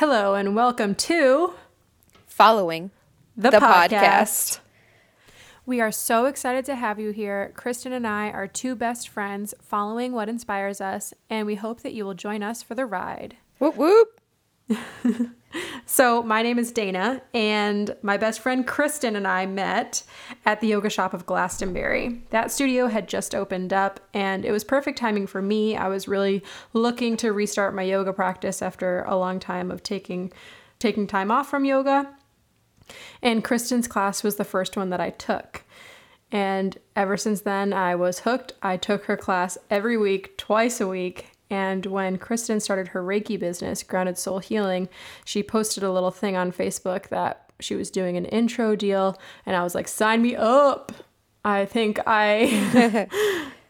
Hello and welcome to following the, the podcast. podcast. We are so excited to have you here. Kristen and I are two best friends following what inspires us, and we hope that you will join us for the ride. Whoop whoop. So, my name is Dana, and my best friend Kristen and I met at the yoga shop of Glastonbury. That studio had just opened up, and it was perfect timing for me. I was really looking to restart my yoga practice after a long time of taking taking time off from yoga. And Kristen's class was the first one that I took. And ever since then, I was hooked. I took her class every week, twice a week, and when Kristen started her Reiki business, Grounded Soul Healing, she posted a little thing on Facebook that she was doing an intro deal. And I was like, sign me up. I think I.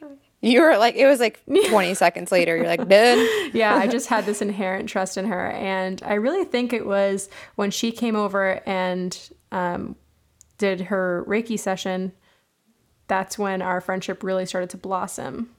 you were like, it was like 20 seconds later. You're like, done. yeah, I just had this inherent trust in her. And I really think it was when she came over and um, did her Reiki session, that's when our friendship really started to blossom.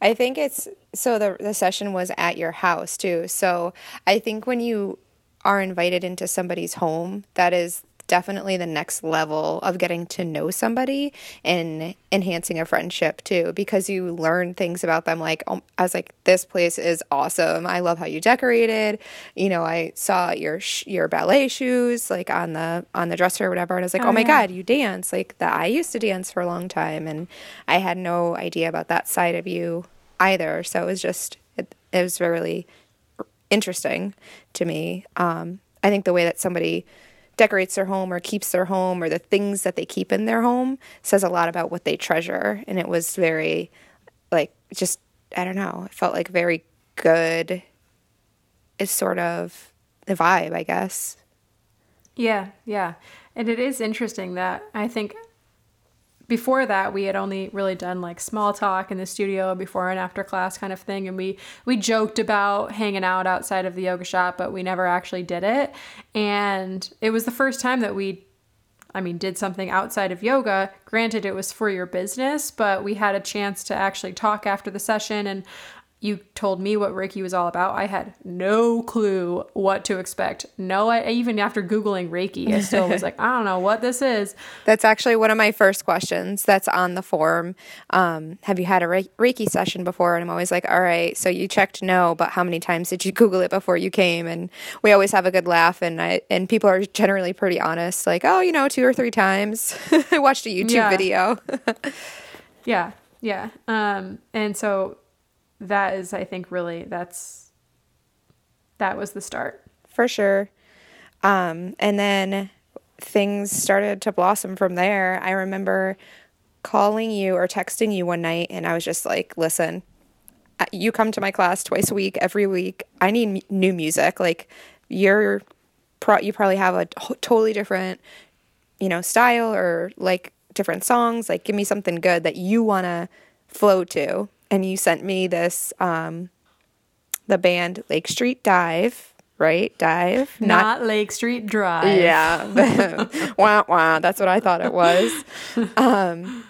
I think it's so the the session was at your house too. So I think when you are invited into somebody's home, that is definitely the next level of getting to know somebody and enhancing a friendship too because you learn things about them like um, I was like this place is awesome. I love how you decorated. You know, I saw your sh- your ballet shoes like on the on the dresser or whatever and I was like, "Oh, oh my yeah. god, you dance." Like that I used to dance for a long time and I had no idea about that side of you either. So it was just it, it was really interesting to me. Um, I think the way that somebody decorates their home or keeps their home or the things that they keep in their home says a lot about what they treasure. And it was very, like, just, I don't know, it felt like very good, It's sort of the vibe, I guess. Yeah, yeah. And it is interesting that I think before that we had only really done like small talk in the studio before and after class kind of thing and we we joked about hanging out outside of the yoga shop but we never actually did it and it was the first time that we I mean, did something outside of yoga. Granted, it was for your business, but we had a chance to actually talk after the session. And you told me what Reiki was all about. I had no clue what to expect. No, I, even after Googling Reiki, I still was like, I don't know what this is. That's actually one of my first questions that's on the form. Um, have you had a Reiki session before? And I'm always like, all right, so you checked no, but how many times did you Google it before you came? And we always have a good laugh, and I and people are generally pretty honest, like, oh, you know, two or three times. I watched a YouTube yeah. video. yeah, yeah. Um, and so that is i think really that's that was the start. For sure. Um, and then things started to blossom from there. I remember calling you or texting you one night and i was just like listen you come to my class twice a week every week. I need m- new music. Like you're pro- you probably have a t- totally different you know style or like different songs. Like give me something good that you want to flow to and you sent me this um, the band Lake Street Dive, right? Dive, not, not Lake Street Drive. Yeah, wah wah. That's what I thought it was. Um,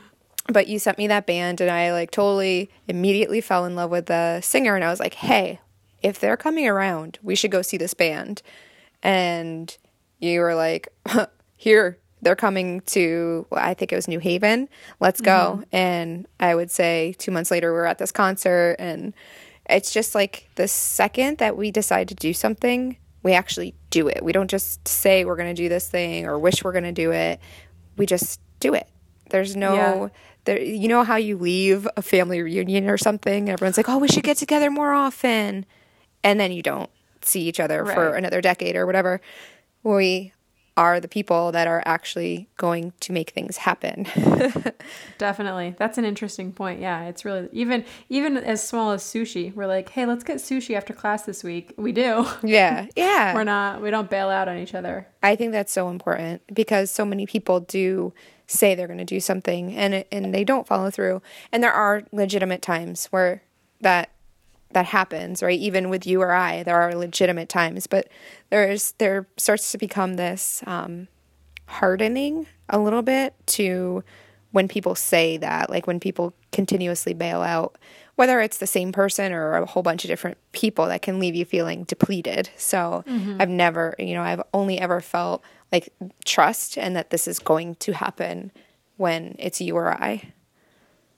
but you sent me that band, and I like totally immediately fell in love with the singer, and I was like, hey, if they're coming around, we should go see this band. And you were like, here, they're coming to well, I think it was New Haven. Let's go. Mm-hmm. And I would say 2 months later we are at this concert and it's just like the second that we decide to do something, we actually do it. We don't just say we're going to do this thing or wish we're going to do it. We just do it. There's no yeah. there you know how you leave a family reunion or something everyone's like, "Oh, we should get together more often." And then you don't see each other right. for another decade or whatever. We are the people that are actually going to make things happen. Definitely. That's an interesting point. Yeah, it's really even even as small as sushi. We're like, "Hey, let's get sushi after class this week." We do. Yeah. Yeah. we're not we don't bail out on each other. I think that's so important because so many people do say they're going to do something and and they don't follow through. And there are legitimate times where that that happens, right? Even with you or I, there are legitimate times, but there's there starts to become this um, hardening a little bit to when people say that, like when people continuously bail out whether it's the same person or a whole bunch of different people that can leave you feeling depleted. So I've never, you know, I've only ever felt like trust and that this is going to happen when it's you or I.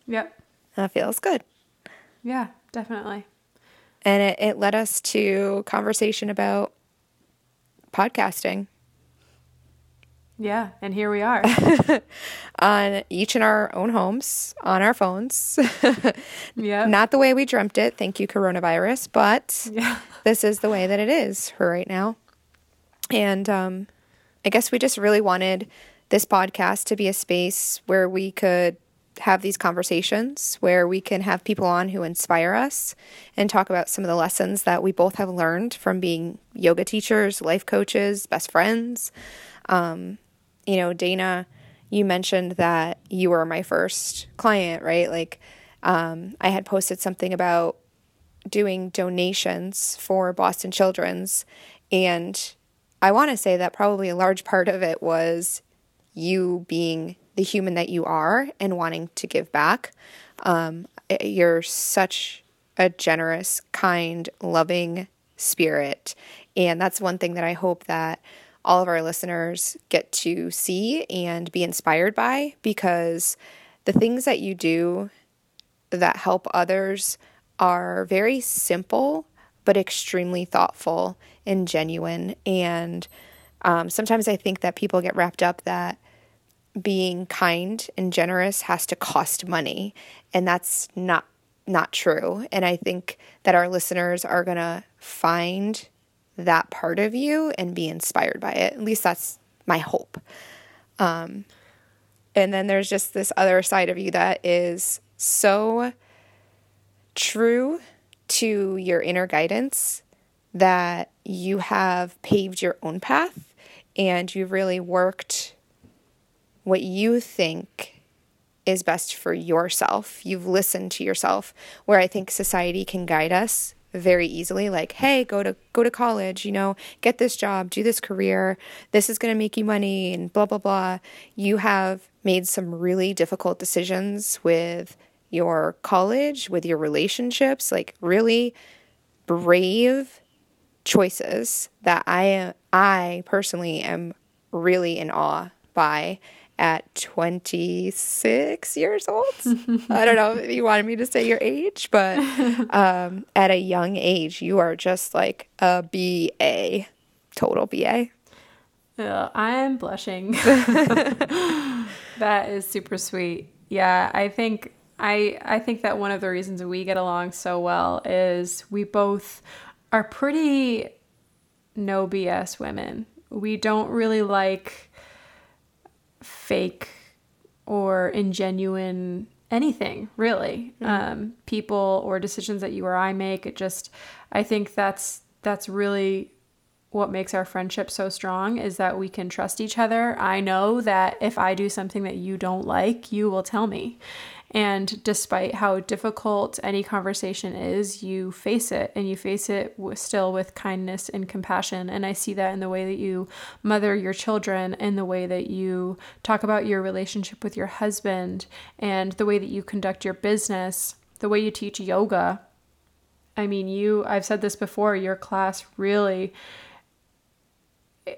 Yep. That feels good. Yeah, definitely. And it, it led us to conversation about podcasting Yeah, and here we are. on each in our own homes, on our phones. yep. Not the way we dreamt it, thank you, coronavirus, but yeah. this is the way that it is for right now. And um, I guess we just really wanted this podcast to be a space where we could have these conversations, where we can have people on who inspire us and talk about some of the lessons that we both have learned from being yoga teachers, life coaches, best friends. Um, you know, Dana, you mentioned that you were my first client, right? Like, um, I had posted something about doing donations for Boston Children's. And I want to say that probably a large part of it was you being the human that you are and wanting to give back. Um, you're such a generous, kind, loving spirit. And that's one thing that I hope that all of our listeners get to see and be inspired by because the things that you do that help others are very simple but extremely thoughtful and genuine. And um, sometimes I think that people get wrapped up that being kind and generous has to cost money, and that's not not true. And I think that our listeners are gonna find that part of you and be inspired by it. At least that's my hope. Um, and then there's just this other side of you that is so true to your inner guidance that you have paved your own path and you've really worked what you think is best for yourself. You've listened to yourself where I think society can guide us very easily like hey go to go to college you know get this job do this career this is going to make you money and blah blah blah you have made some really difficult decisions with your college with your relationships like really brave choices that i i personally am really in awe by at 26 years old. I don't know if you wanted me to say your age, but um, at a young age, you are just like a BA, total BA. I'm blushing. that is super sweet. Yeah, I think I I think that one of the reasons we get along so well is we both are pretty no BS women. We don't really like fake or ingenuine anything really. Mm-hmm. um, people or decisions that you or i make it just i think that's that's really what makes our friendship so strong is that we can trust each other. I know that if i do something that you don't like you will tell me and despite how difficult any conversation is, you face it and you face it still with kindness and compassion. And I see that in the way that you mother your children, in the way that you talk about your relationship with your husband, and the way that you conduct your business, the way you teach yoga. I mean, you, I've said this before, your class really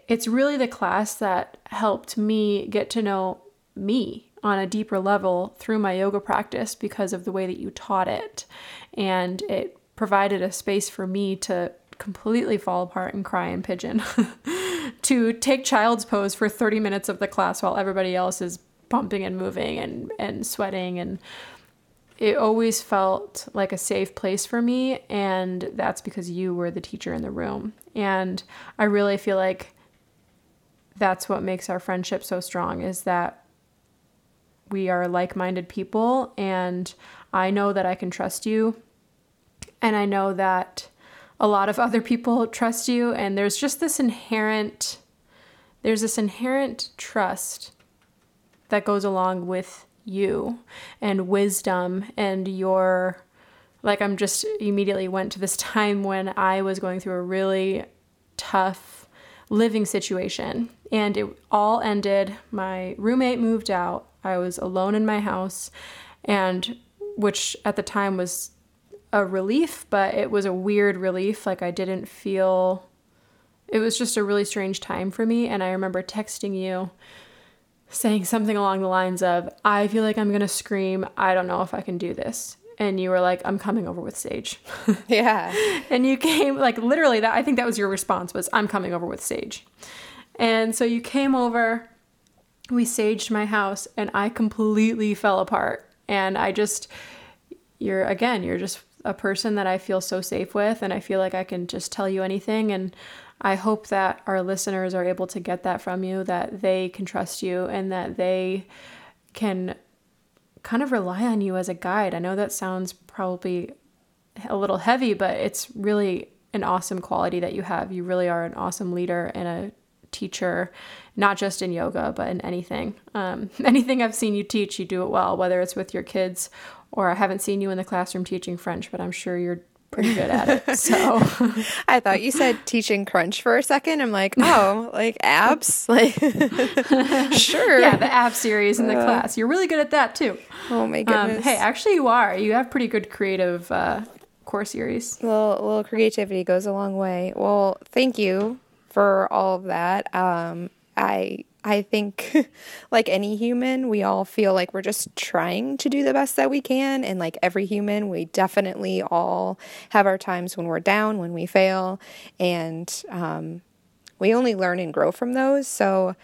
it's really the class that helped me get to know me on a deeper level through my yoga practice because of the way that you taught it. And it provided a space for me to completely fall apart and cry and pigeon, to take child's pose for 30 minutes of the class while everybody else is bumping and moving and, and sweating. And it always felt like a safe place for me. And that's because you were the teacher in the room. And I really feel like that's what makes our friendship so strong is that we are like minded people, and I know that I can trust you. And I know that a lot of other people trust you. And there's just this inherent, there's this inherent trust that goes along with you and wisdom and your like I'm just immediately went to this time when I was going through a really tough living situation and it all ended my roommate moved out I was alone in my house, and which at the time was a relief, but it was a weird relief. Like I didn't feel it was just a really strange time for me. And I remember texting you saying something along the lines of, I feel like I'm going to scream. I don't know if I can do this. And you were like, I'm coming over with Sage. Yeah. and you came, like, literally, that I think that was your response was, I'm coming over with Sage. And so you came over, we saged my house, and I completely fell apart. And I just, you're, again, you're just a person that I feel so safe with, and I feel like I can just tell you anything. And I hope that our listeners are able to get that from you, that they can trust you and that they can kind of rely on you as a guide. I know that sounds probably a little heavy, but it's really an awesome quality that you have. You really are an awesome leader and a teacher, not just in yoga, but in anything. Um, anything I've seen you teach, you do it well, whether it's with your kids or I haven't seen you in the classroom teaching French, but I'm sure you're pretty good at it. So I thought you said teaching crunch for a second. I'm like, oh, like abs? Like sure. Yeah, the ab series in the uh, class. You're really good at that too. Oh my goodness. Um, hey, actually you are. You have pretty good creative uh, core series. A little, little creativity goes a long way. Well, thank you for all of that. Um, I I think, like any human, we all feel like we're just trying to do the best that we can. And like every human, we definitely all have our times when we're down, when we fail. And um, we only learn and grow from those. So,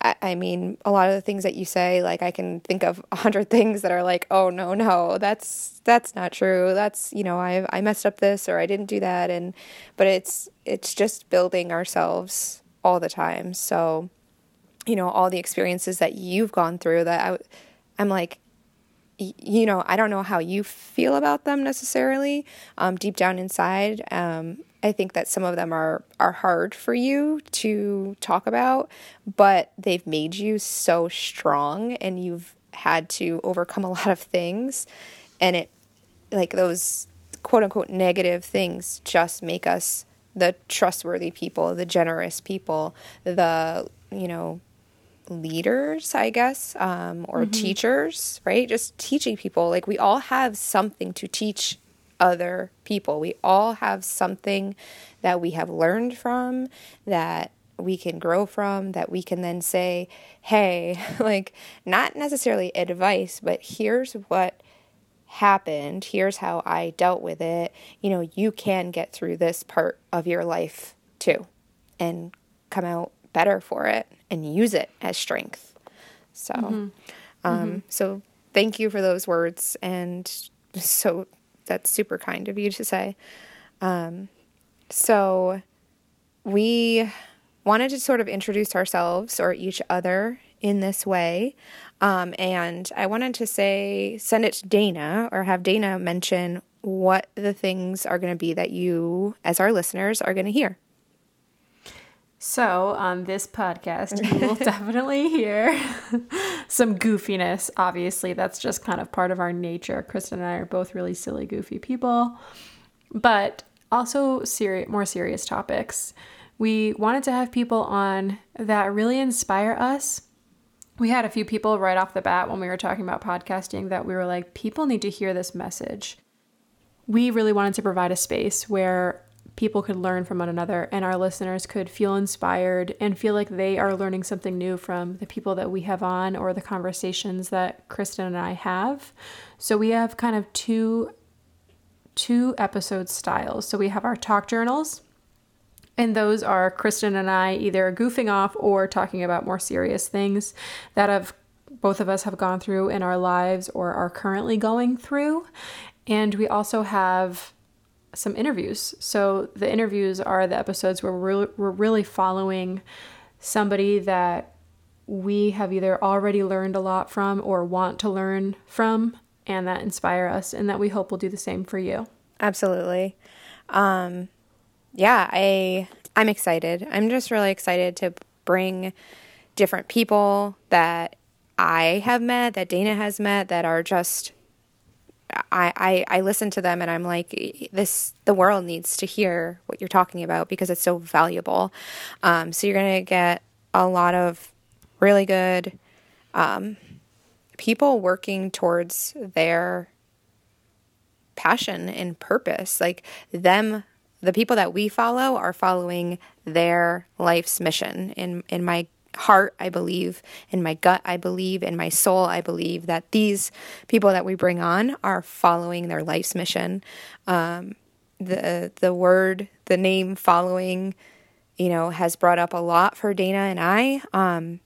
I, mean, a lot of the things that you say, like I can think of a hundred things that are like, oh no, no, that's that's not true. That's you know, I I messed up this or I didn't do that, and but it's it's just building ourselves all the time. So you know all the experiences that you've gone through that I, i'm like you know i don't know how you feel about them necessarily um, deep down inside. Um, i think that some of them are are hard for you to talk about but they've made you so strong and you've had to overcome a lot of things. And it like those quote unquote negative things just make us the trustworthy people the generous people the you know leaders, I guess, um, or mm-hmm. teachers, right? Just teaching people. Like we all have something to teach other people. We all have something that we have learned from that we can grow from that we can then say, hey, like not necessarily advice, but here's what happened. Here's how I dealt with it. You know, you can get through this part of your life too and come out better for it and use it as strength. So, mm-hmm. Um, mm-hmm. so thank you for those words, and so that's super kind of you to say. Um, so, we wanted to sort of introduce ourselves or each other in this way. Um, and I wanted to say, send it to Dana or have Dana mention what the things are going to be that you, as our listeners, are going to hear. So, on this podcast, you will definitely hear some goofiness. Obviously, that's just kind of part of our nature. Kristen and I are both really silly, goofy people, but also seri- more serious topics. We wanted to have people on that really inspire us. We had a few people right off the bat when we were talking about podcasting that we were like, people need to hear this message. We really wanted to provide a space where people could learn from one another and our listeners could feel inspired and feel like they are learning something new from the people that we have on or the conversations that Kristen and I have. So we have kind of two two episode styles. So we have our talk journals and those are Kristen and I either goofing off or talking about more serious things that have both of us have gone through in our lives or are currently going through. And we also have some interviews. So the interviews are the episodes where we're, we're really following somebody that we have either already learned a lot from or want to learn from and that inspire us and that we hope will do the same for you. Absolutely. Um, yeah, I I'm excited. I'm just really excited to bring different people that I have met, that Dana has met, that are just I, I, I listen to them and I'm like, this, the world needs to hear what you're talking about because it's so valuable. Um, so you're to get a lot of really good um, people working towards their passion and purpose. Like them the people that we follow are following their life's mission. In in my heart, I believe, in my gut, I believe, in my soul, I believe that these people that we bring on are following their life's mission. Um, the the word, the name following, you know, has brought up a lot for Dana and I. Um,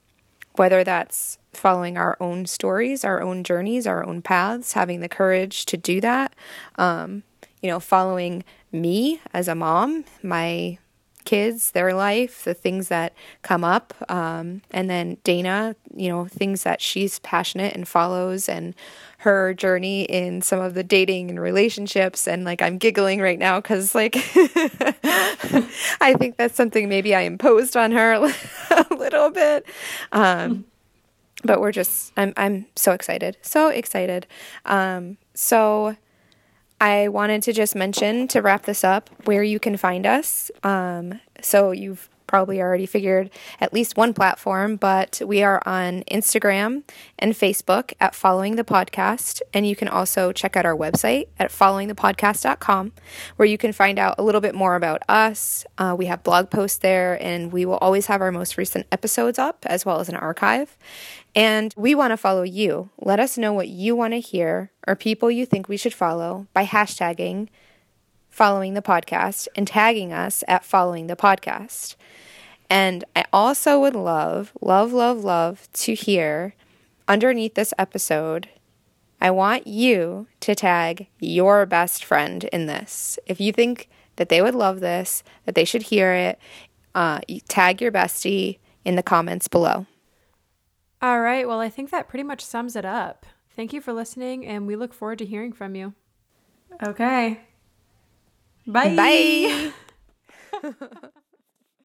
whether that's following our own stories, our own journeys, our own paths, having the courage to do that. Um, you know, following me as a mom, my kids, their life, the things that come up. Um, and then Dana, you know, things that she's passionate and follows and her journey in some of the dating and relationships. And like, I'm giggling right now because, like, I think that's something maybe I imposed on her a little bit. Um, but we're just, I'm, I'm so excited, so excited. Um, so, I wanted to just mention to wrap this up where you can find us. Um, so you've probably already figured at least one platform, but we are on Instagram and Facebook at Following the Podcast. And you can also check out our website at followingthepodcast.com, where you can find out a little bit more about us. Uh, we have blog posts there, and we will always have our most recent episodes up as well as an archive. And we want to follow you. Let us know what you want to hear or people you think we should follow by hashtagging following the podcast and tagging us at following the podcast. And I also would love, love, love, love to hear underneath this episode. I want you to tag your best friend in this. If you think that they would love this, that they should hear it, uh, tag your bestie in the comments below. All right. Well, I think that pretty much sums it up. Thank you for listening, and we look forward to hearing from you. Okay. Bye. Bye.